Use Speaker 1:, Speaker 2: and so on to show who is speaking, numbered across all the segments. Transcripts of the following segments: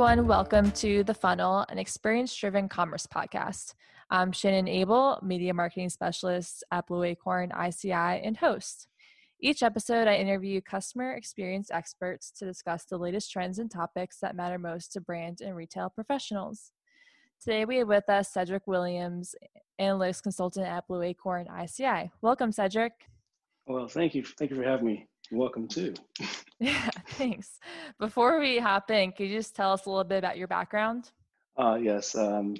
Speaker 1: everyone. Welcome to The Funnel, an experience driven commerce podcast. I'm Shannon Abel, Media Marketing Specialist at Blue Acorn ICI and host. Each episode, I interview customer experience experts to discuss the latest trends and topics that matter most to brand and retail professionals. Today, we have with us Cedric Williams, analytics consultant at Blue Acorn ICI. Welcome, Cedric.
Speaker 2: Well, thank you. Thank you for having me. Welcome too.
Speaker 1: Yeah, thanks. Before we hop in, could you just tell us a little bit about your background?
Speaker 2: Uh, yes, um,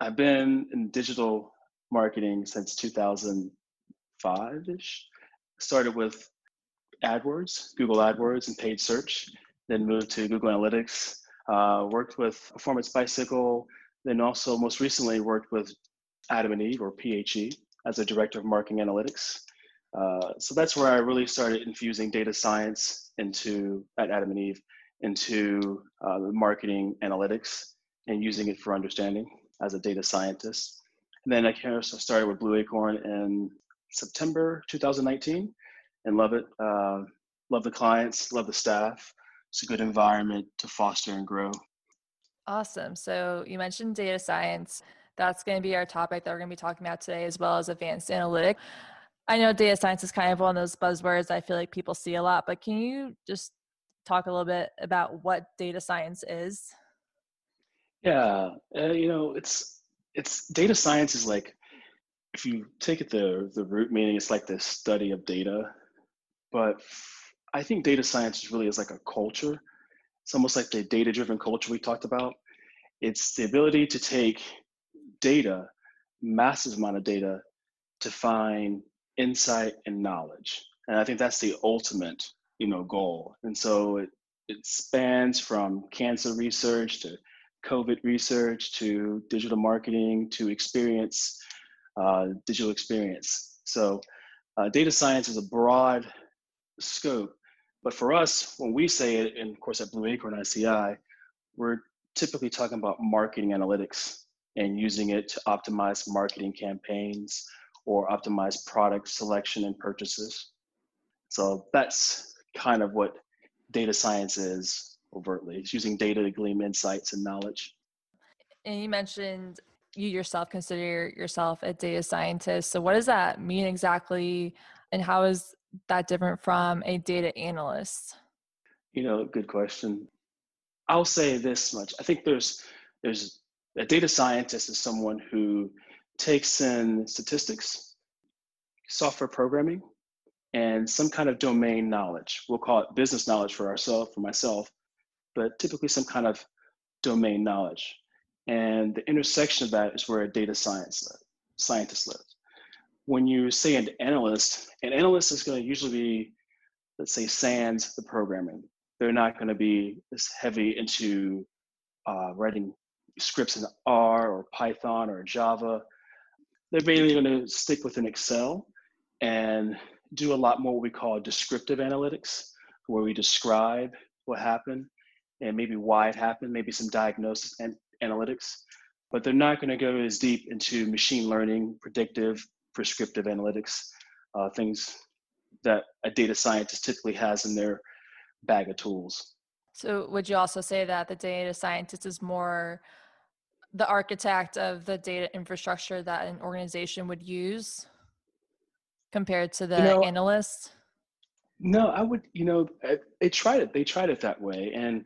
Speaker 2: I've been in digital marketing since 2005 ish. Started with AdWords, Google AdWords, and paid search. Then moved to Google Analytics. Uh, worked with Performance Bicycle. Then also, most recently, worked with Adam and Eve or PHE as a director of marketing analytics. Uh, so that's where I really started infusing data science into at Adam and Eve into uh, marketing analytics and using it for understanding as a data scientist. And then I kind of started with Blue Acorn in September 2019 and love it. Uh, love the clients, love the staff. It's a good environment to foster and grow.
Speaker 1: Awesome. So you mentioned data science. That's going to be our topic that we're going to be talking about today, as well as advanced analytics. I know data science is kind of one of those buzzwords I feel like people see a lot, but can you just talk a little bit about what data science is?
Speaker 2: Yeah, uh, you know, it's it's data science is like if you take it the the root meaning, it's like the study of data. But I think data science really is like a culture. It's almost like the data driven culture we talked about. It's the ability to take data, massive amount of data, to find insight and knowledge. And i think that's the ultimate you know goal. And so it, it spans from cancer research to covid research to digital marketing to experience uh, digital experience. So uh, data science is a broad scope but for us when we say it and of course at blue acorn ici we're typically talking about marketing analytics and using it to optimize marketing campaigns or optimize product selection and purchases. So that's kind of what data science is overtly. It's using data to glean insights and knowledge.
Speaker 1: And you mentioned you yourself consider yourself a data scientist. So what does that mean exactly and how is that different from a data analyst?
Speaker 2: You know, good question. I'll say this much. I think there's there's a data scientist is someone who takes in statistics, software programming, and some kind of domain knowledge. We'll call it business knowledge for ourselves, for myself, but typically some kind of domain knowledge. And the intersection of that is where a data science scientist lives. When you say an analyst, an analyst is going to usually be, let's say, sans the programming. They're not going to be as heavy into uh, writing scripts in R or Python or Java they're mainly going to stick with an Excel and do a lot more what we call descriptive analytics, where we describe what happened and maybe why it happened, maybe some diagnosis and analytics. But they're not going to go as deep into machine learning, predictive, prescriptive analytics, uh, things that a data scientist typically has in their bag of tools.
Speaker 1: So, would you also say that the data scientist is more the architect of the data infrastructure that an organization would use compared to the you know, analyst?
Speaker 2: No, I would, you know, eh, they tried it. They tried it that way. And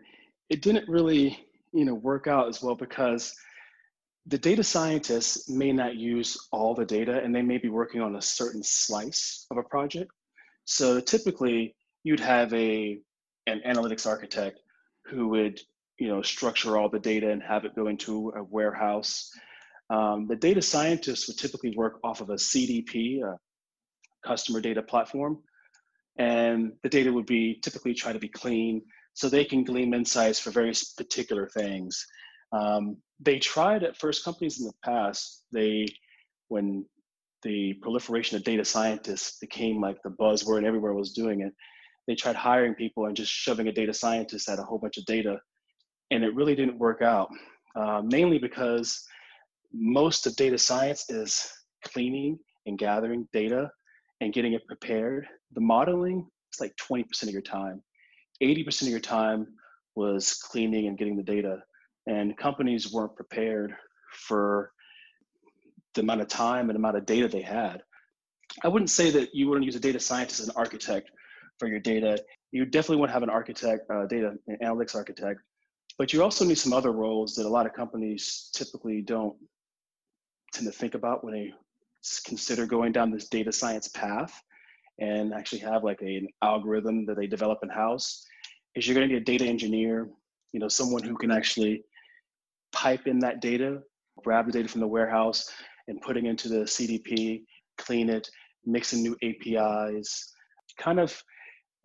Speaker 2: it didn't really, you know, work out as well because the data scientists may not use all the data and they may be working on a certain slice of a project. So typically you'd have a an analytics architect who would you know structure all the data and have it go into a warehouse. Um, the data scientists would typically work off of a CDP, a customer data platform, and the data would be typically try to be clean so they can glean insights for very particular things. Um, they tried at first companies in the past. They when the proliferation of data scientists became like the buzzword and everywhere was doing it they tried hiring people and just shoving a data scientist at a whole bunch of data and it really didn't work out, uh, mainly because most of data science is cleaning and gathering data and getting it prepared. The modeling is like 20% of your time. 80% of your time was cleaning and getting the data. and companies weren't prepared for the amount of time and amount of data they had. I wouldn't say that you wouldn't use a data scientist as an architect for your data. You definitely want to have an architect, uh, data analytics architect, but you also need some other roles that a lot of companies typically don't tend to think about when they consider going down this data science path and actually have like a, an algorithm that they develop in house is you're going to need a data engineer you know someone who can actually pipe in that data grab the data from the warehouse and putting into the cdp clean it mixing new apis kind of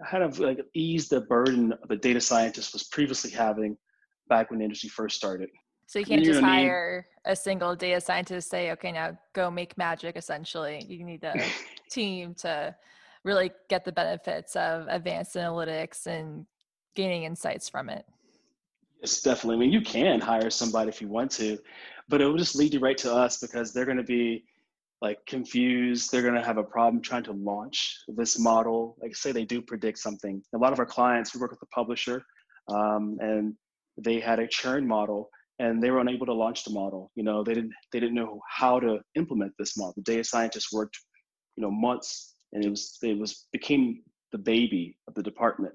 Speaker 2: kind of like ease the burden the data scientist was previously having back when the industry first started
Speaker 1: so you can't just hire a single data scientist say okay now go make magic essentially you need a team to really get the benefits of advanced analytics and gaining insights from it
Speaker 2: Yes, definitely. I mean, you can hire somebody if you want to, but it will just lead you right to us because they're going to be like confused. They're going to have a problem trying to launch this model. Like, say they do predict something. A lot of our clients, we work with the publisher, um, and they had a churn model, and they were unable to launch the model. You know, they didn't they didn't know how to implement this model. The data scientists worked, you know, months, and it was it was became the baby of the department.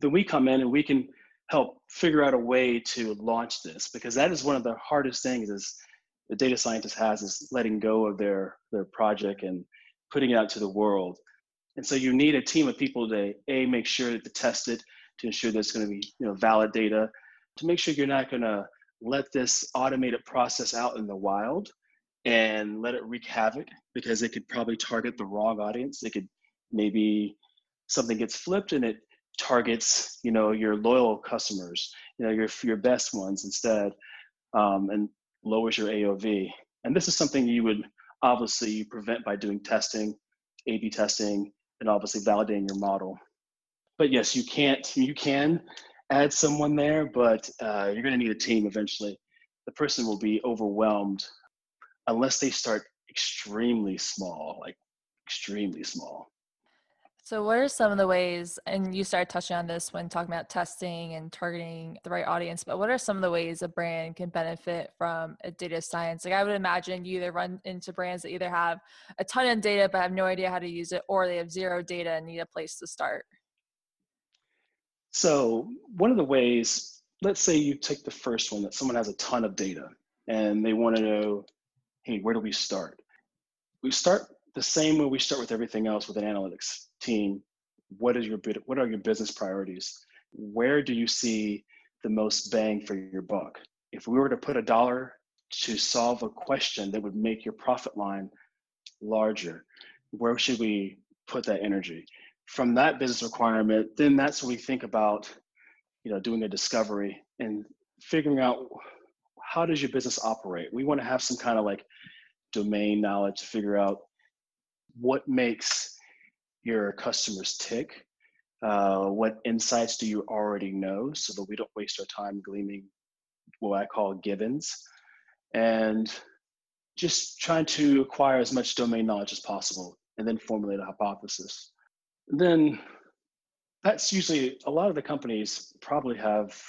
Speaker 2: Then we come in and we can help figure out a way to launch this because that is one of the hardest things is the data scientist has is letting go of their their project and putting it out to the world and so you need a team of people to a make sure that to test it to ensure it's going to be you know valid data to make sure you're not going to let this automated process out in the wild and let it wreak havoc because it could probably target the wrong audience. It could maybe something gets flipped and it targets you know your loyal customers you know your your best ones instead um, and lowers your aov and this is something you would obviously prevent by doing testing a b testing and obviously validating your model but yes you can't you can add someone there but uh, you're going to need a team eventually the person will be overwhelmed unless they start extremely small like extremely small
Speaker 1: so, what are some of the ways, and you started touching on this when talking about testing and targeting the right audience, but what are some of the ways a brand can benefit from a data science? Like, I would imagine you either run into brands that either have a ton of data but have no idea how to use it, or they have zero data and need a place to start.
Speaker 2: So, one of the ways, let's say you take the first one that someone has a ton of data and they want to know, hey, where do we start? We start the same way we start with everything else with an analytics team. What is your what are your business priorities? Where do you see the most bang for your buck? If we were to put a dollar to solve a question that would make your profit line larger where should we put that energy from that business requirement then that's when we think about you know doing a discovery and figuring out how does your business operate we want to have some kind of like domain knowledge to figure out what makes your customers tick? Uh, what insights do you already know so that we don't waste our time gleaming what I call givens? And just trying to acquire as much domain knowledge as possible and then formulate a hypothesis. Then that's usually a lot of the companies probably have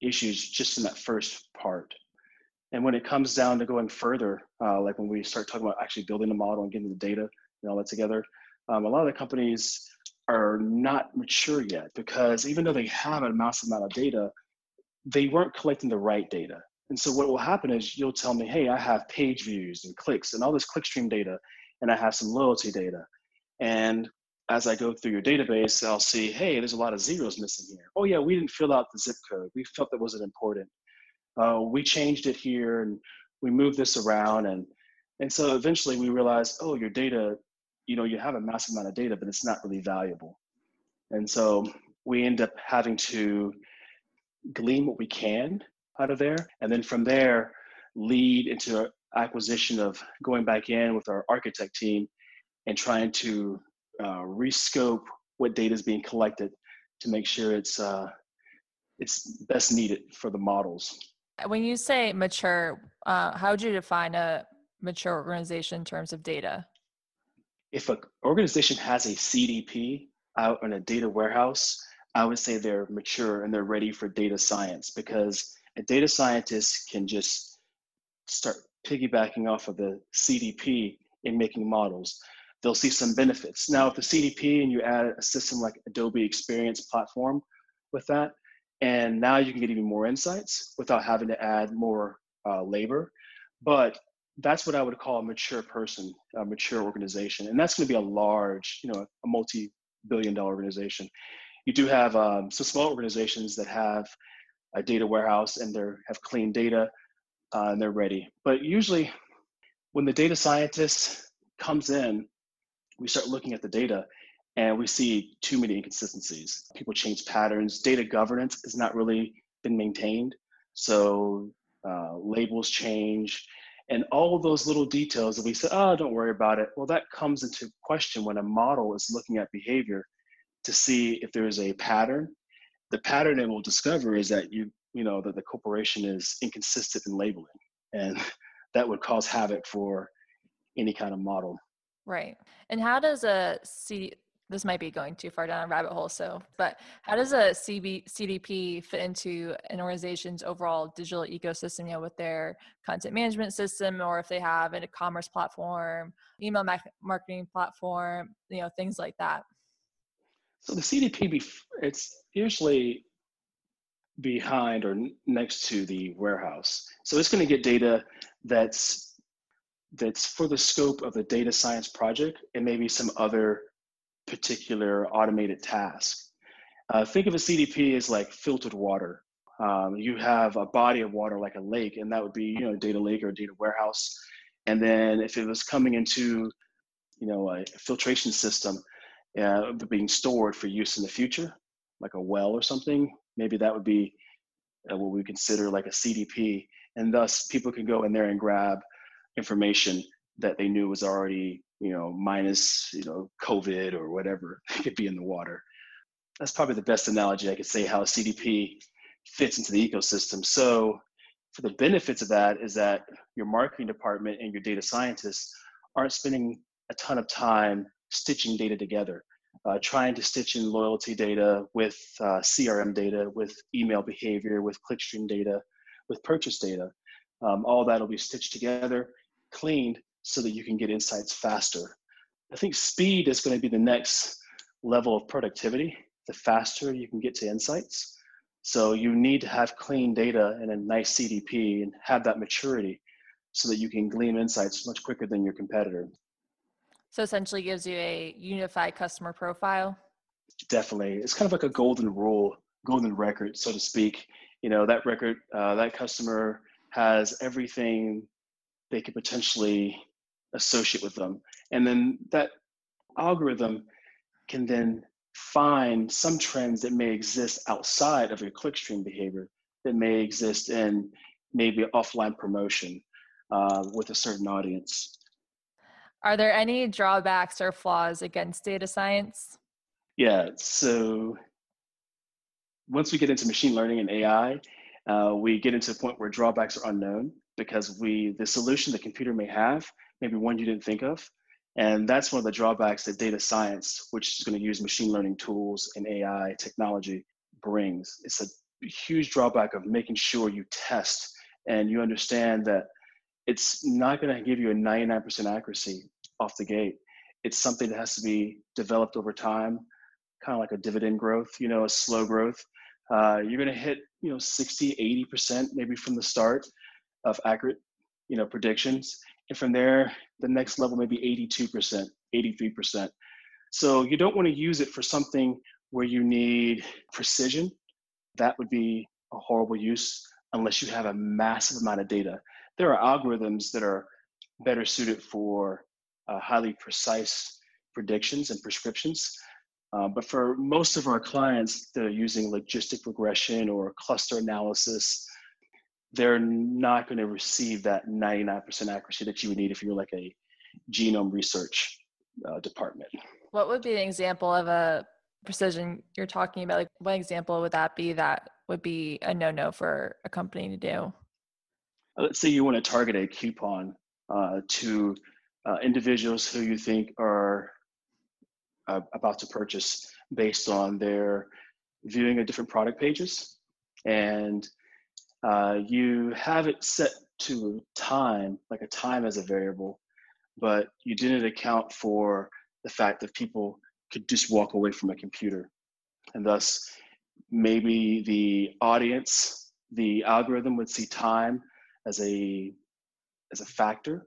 Speaker 2: issues just in that first part. And when it comes down to going further, uh, like when we start talking about actually building a model and getting the data and all that together, um, a lot of the companies are not mature yet because even though they have a massive amount of data, they weren't collecting the right data. And so what will happen is you'll tell me, hey, I have page views and clicks and all this clickstream data, and I have some loyalty data. And as I go through your database, I'll see, hey, there's a lot of zeros missing here. Oh yeah, we didn't fill out the zip code. We felt that wasn't important. Uh, we changed it here and we moved this around and and so eventually we realized, oh, your data you know you have a massive amount of data but it's not really valuable and so we end up having to glean what we can out of there and then from there lead into acquisition of going back in with our architect team and trying to uh, rescope what data is being collected to make sure it's uh, it's best needed for the models.
Speaker 1: When you say mature, uh, how would you define a mature organization in terms of data?
Speaker 2: if an organization has a CDP out in a data warehouse, I would say they're mature and they're ready for data science because a data scientist can just start piggybacking off of the CDP in making models. They'll see some benefits. Now, if the CDP and you add a system like Adobe Experience Platform with that, and now you can get even more insights without having to add more uh, labor. But that's what I would call a mature person, a mature organization, and that's going to be a large, you know, a multi-billion-dollar organization. You do have um, some small organizations that have a data warehouse and they have clean data uh, and they're ready. But usually, when the data scientist comes in, we start looking at the data and we see too many inconsistencies. People change patterns. Data governance has not really been maintained. So uh, labels change and all of those little details that we say, oh, don't worry about it. Well, that comes into question when a model is looking at behavior to see if there is a pattern. The pattern it will discover is that you, you know, that the corporation is inconsistent in labeling, and that would cause havoc for any kind of model.
Speaker 1: Right. And how does a C this might be going too far down a rabbit hole so but how does a CB, cdp fit into an organization's overall digital ecosystem you know with their content management system or if they have a commerce platform email marketing platform you know things like that
Speaker 2: so the cdp it's usually behind or next to the warehouse so it's going to get data that's that's for the scope of the data science project and maybe some other particular automated task. Uh, think of a CDP as like filtered water. Um, you have a body of water like a lake, and that would be you know a data lake or a data warehouse. And then if it was coming into you know a filtration system uh, being stored for use in the future, like a well or something, maybe that would be uh, what we consider like a CDP. And thus, people can go in there and grab information that they knew was already you know, minus, you know, COVID or whatever could be in the water. That's probably the best analogy I could say how CDP fits into the ecosystem. So, for the benefits of that is that your marketing department and your data scientists aren't spending a ton of time stitching data together, uh, trying to stitch in loyalty data with uh, CRM data, with email behavior, with clickstream data, with purchase data. Um, all that will be stitched together, cleaned, so that you can get insights faster. I think speed is going to be the next level of productivity. The faster you can get to insights. So you need to have clean data and a nice CDP and have that maturity so that you can glean insights much quicker than your competitor.
Speaker 1: So essentially gives you a unified customer profile.
Speaker 2: Definitely. It's kind of like a golden rule, golden record, so to speak. You know, that record, uh, that customer has everything they could potentially associate with them. And then that algorithm can then find some trends that may exist outside of your clickstream behavior that may exist in maybe offline promotion uh, with a certain audience.
Speaker 1: Are there any drawbacks or flaws against data science?
Speaker 2: Yeah, so once we get into machine learning and AI, uh, we get into a point where drawbacks are unknown because we the solution the computer may have maybe one you didn't think of. And that's one of the drawbacks that data science, which is going to use machine learning tools and AI technology, brings. It's a huge drawback of making sure you test and you understand that it's not going to give you a 99% accuracy off the gate. It's something that has to be developed over time, kind of like a dividend growth, you know, a slow growth. Uh, you're going to hit, you know, 60, 80% maybe from the start of accurate, you know, predictions. And from there, the next level may be 82%, 83%. So you don't want to use it for something where you need precision. That would be a horrible use unless you have a massive amount of data. There are algorithms that are better suited for uh, highly precise predictions and prescriptions. Uh, but for most of our clients, they're using logistic regression or cluster analysis they're not going to receive that 99% accuracy that you would need if you were like a genome research uh, department.
Speaker 1: What would be an example of a precision you're talking about? Like, what example would that be that would be a no no for a company to do?
Speaker 2: Uh, let's say you want to target a coupon uh, to uh, individuals who you think are uh, about to purchase based on their viewing of different product pages and uh, you have it set to time, like a time as a variable, but you didn't account for the fact that people could just walk away from a computer. And thus, maybe the audience, the algorithm would see time as a as a factor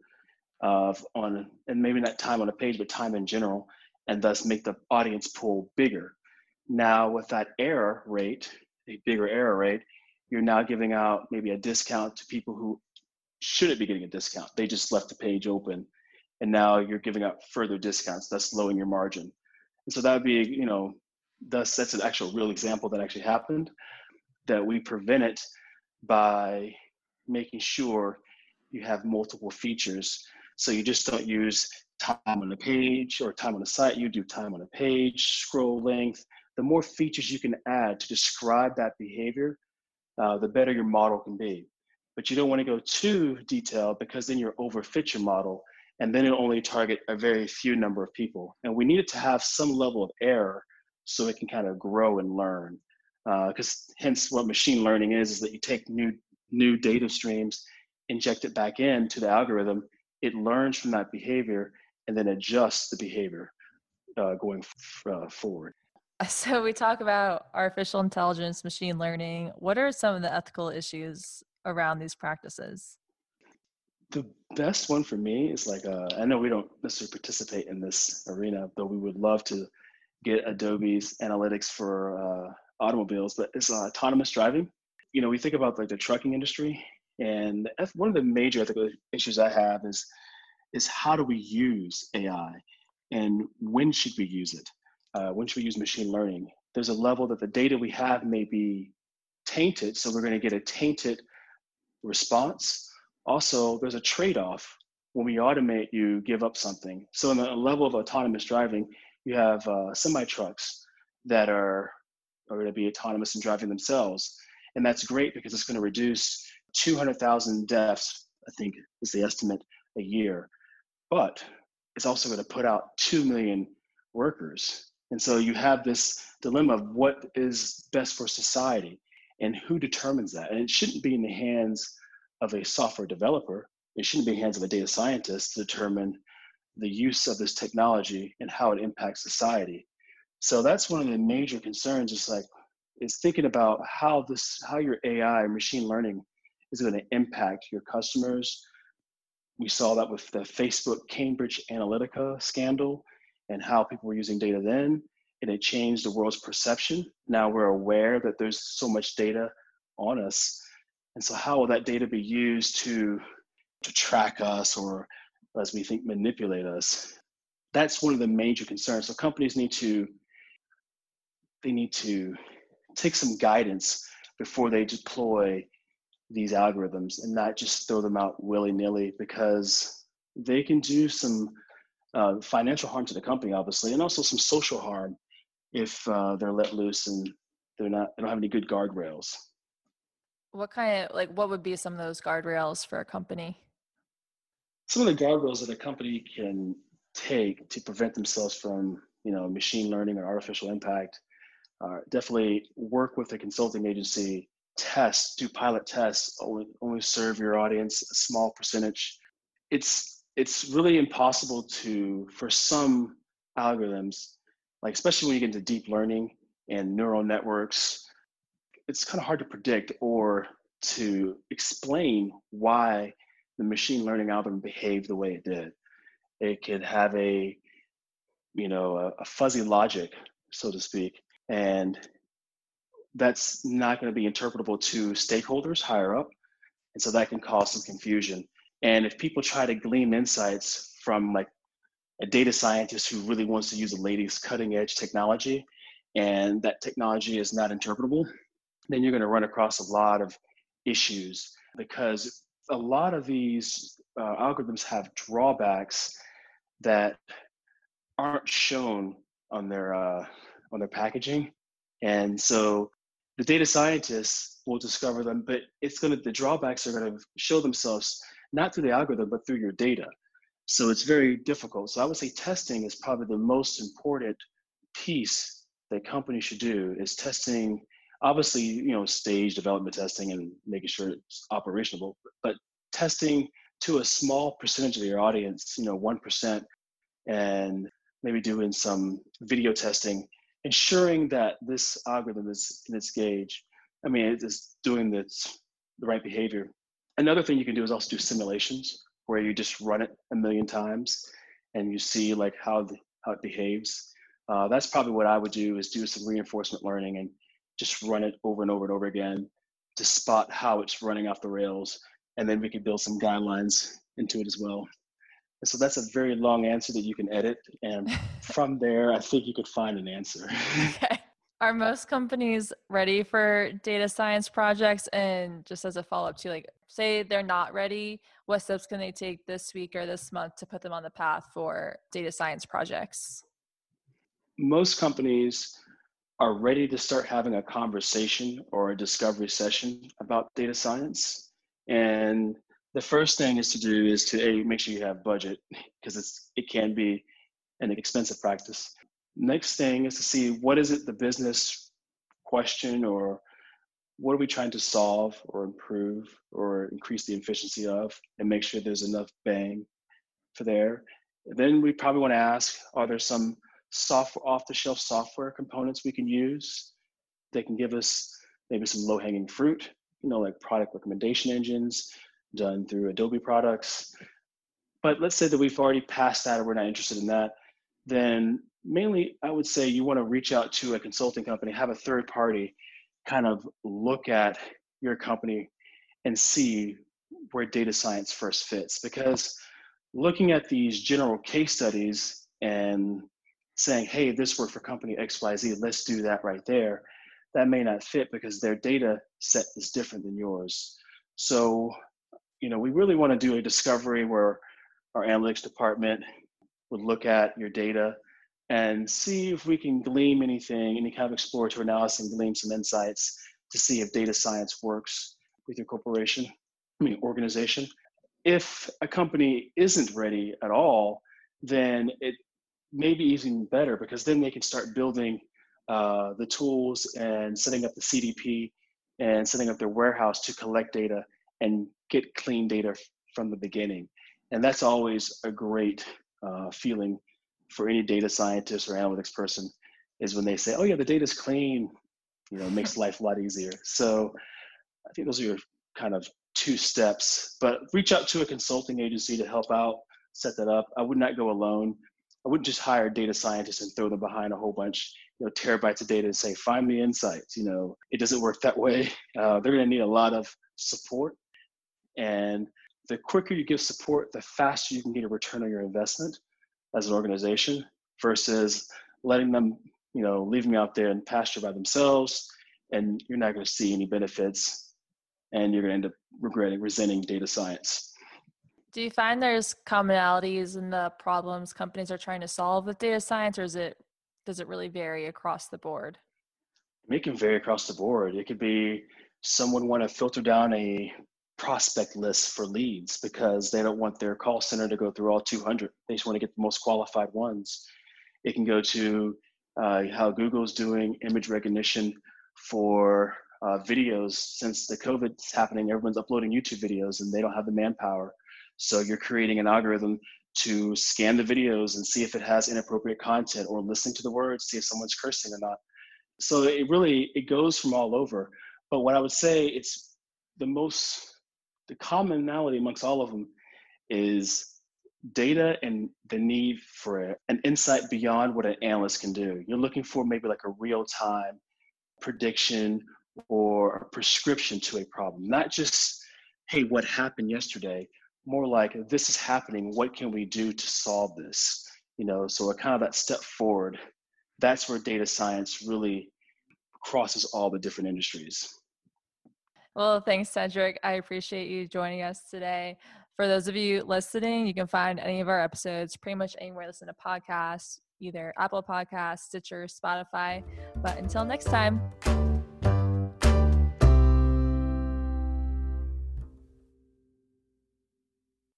Speaker 2: of on and maybe not time on a page, but time in general, and thus make the audience pool bigger. Now with that error rate, a bigger error rate, you're now giving out maybe a discount to people who shouldn't be getting a discount. They just left the page open. And now you're giving out further discounts, thus lowering your margin. And so that would be, you know, thus that's an actual real example that actually happened that we prevent it by making sure you have multiple features. So you just don't use time on a page or time on a site, you do time on a page, scroll length. The more features you can add to describe that behavior, uh, the better your model can be. But you don't want to go too detailed because then you're overfit your model and then it'll only target a very few number of people. And we need it to have some level of error so it can kind of grow and learn. Because uh, hence what machine learning is, is that you take new new data streams, inject it back into the algorithm, it learns from that behavior and then adjusts the behavior uh, going f- uh, forward.
Speaker 1: So we talk about artificial intelligence, machine learning. What are some of the ethical issues around these practices?
Speaker 2: The best one for me is like uh, I know we don't necessarily participate in this arena, but we would love to get Adobe's analytics for uh, automobiles. But it's uh, autonomous driving. You know, we think about like the trucking industry, and one of the major ethical issues I have is is how do we use AI, and when should we use it? Uh, when should we use machine learning? There's a level that the data we have may be tainted, so we're going to get a tainted response. Also, there's a trade off. When we automate, you give up something. So, in the level of autonomous driving, you have uh, semi trucks that are, are going to be autonomous and driving themselves. And that's great because it's going to reduce 200,000 deaths, I think is the estimate, a year. But it's also going to put out 2 million workers and so you have this dilemma of what is best for society and who determines that. And it shouldn't be in the hands of a software developer, it shouldn't be in the hands of a data scientist to determine the use of this technology and how it impacts society. So that's one of the major concerns is like is thinking about how this how your AI machine learning is going to impact your customers. We saw that with the Facebook Cambridge Analytica scandal and how people were using data then, and it changed the world's perception. Now we're aware that there's so much data on us. And so how will that data be used to to track us or as we think manipulate us? That's one of the major concerns. So companies need to they need to take some guidance before they deploy these algorithms and not just throw them out willy-nilly because they can do some uh, financial harm to the company, obviously, and also some social harm if uh, they're let loose and they're not they don't have any good guardrails.
Speaker 1: What kind of like what would be some of those guardrails for a company?
Speaker 2: Some of the guardrails that a company can take to prevent themselves from you know machine learning or artificial impact uh, definitely work with a consulting agency test do pilot tests only only serve your audience a small percentage it's it's really impossible to for some algorithms like especially when you get into deep learning and neural networks it's kind of hard to predict or to explain why the machine learning algorithm behaved the way it did. It could have a you know a, a fuzzy logic so to speak and that's not going to be interpretable to stakeholders higher up and so that can cause some confusion and if people try to glean insights from like a data scientist who really wants to use the latest cutting edge technology and that technology is not interpretable, then you're going to run across a lot of issues because a lot of these uh, algorithms have drawbacks that aren't shown on their uh, on their packaging, and so the data scientists will discover them. But it's going to the drawbacks are going to show themselves not through the algorithm, but through your data. So it's very difficult. So I would say testing is probably the most important piece that companies should do is testing obviously, you know, stage development testing and making sure it's operational, but testing to a small percentage of your audience, you know, 1%, and maybe doing some video testing, ensuring that this algorithm is in its gauge. I mean, it is doing this, the right behavior. Another thing you can do is also do simulations where you just run it a million times and you see like how, the, how it behaves. Uh, that's probably what I would do is do some reinforcement learning and just run it over and over and over again to spot how it's running off the rails and then we could build some guidelines into it as well. So that's a very long answer that you can edit, and from there, I think you could find an answer.
Speaker 1: okay. Are most companies ready for data science projects? And just as a follow up to like, say they're not ready, what steps can they take this week or this month to put them on the path for data science projects?
Speaker 2: Most companies are ready to start having a conversation or a discovery session about data science. And the first thing is to do is to a make sure you have budget because it's it can be an expensive practice. Next thing is to see what is it the business question or what are we trying to solve or improve or increase the efficiency of and make sure there's enough bang for there. Then we probably want to ask, are there some software off-the-shelf software components we can use that can give us maybe some low-hanging fruit you know, like product recommendation engines done through Adobe products. But let's say that we've already passed that or we're not interested in that, then mainly I would say you want to reach out to a consulting company, have a third party kind of look at your company and see where data science first fits. Because looking at these general case studies and saying, hey, this worked for company XYZ, let's do that right there, that may not fit because their data set is different than yours. So, you know, we really want to do a discovery where our analytics department would look at your data and see if we can glean anything, any kind of exploratory analysis and glean some insights to see if data science works with your corporation, I mean, organization. If a company isn't ready at all, then it may be even better because then they can start building uh, the tools and setting up the CDP and setting up their warehouse to collect data and get clean data from the beginning. And that's always a great uh, feeling for any data scientist or analytics person is when they say, oh yeah, the data's clean, you know, makes life a lot easier. So I think those are your kind of two steps, but reach out to a consulting agency to help out, set that up. I would not go alone. I wouldn't just hire data scientists and throw them behind a whole bunch you know terabytes of data and say find me insights you know it doesn't work that way uh, they're going to need a lot of support and the quicker you give support the faster you can get a return on your investment as an organization versus letting them you know leave me out there in pasture by themselves and you're not going to see any benefits and you're going to end up regretting resenting data science
Speaker 1: do you find there's commonalities in the problems companies are trying to solve with data science or is it does it really vary across the board?
Speaker 2: It can vary across the board. It could be someone want to filter down a prospect list for leads because they don't want their call center to go through all 200. They just want to get the most qualified ones. It can go to uh, how Google's doing image recognition for uh, videos. Since the COVID is happening, everyone's uploading YouTube videos and they don't have the manpower. So you're creating an algorithm to scan the videos and see if it has inappropriate content or listening to the words, see if someone's cursing or not. So it really it goes from all over. But what I would say it's the most the commonality amongst all of them is data and the need for an insight beyond what an analyst can do. You're looking for maybe like a real time prediction or a prescription to a problem, not just, hey, what happened yesterday, more like this is happening. What can we do to solve this? You know so a kind of that step forward that's where data science really crosses all the different industries.
Speaker 1: Well thanks cedric. I appreciate you joining us today. For those of you listening you can find any of our episodes pretty much anywhere listen to podcasts either apple podcasts stitcher spotify. But until next time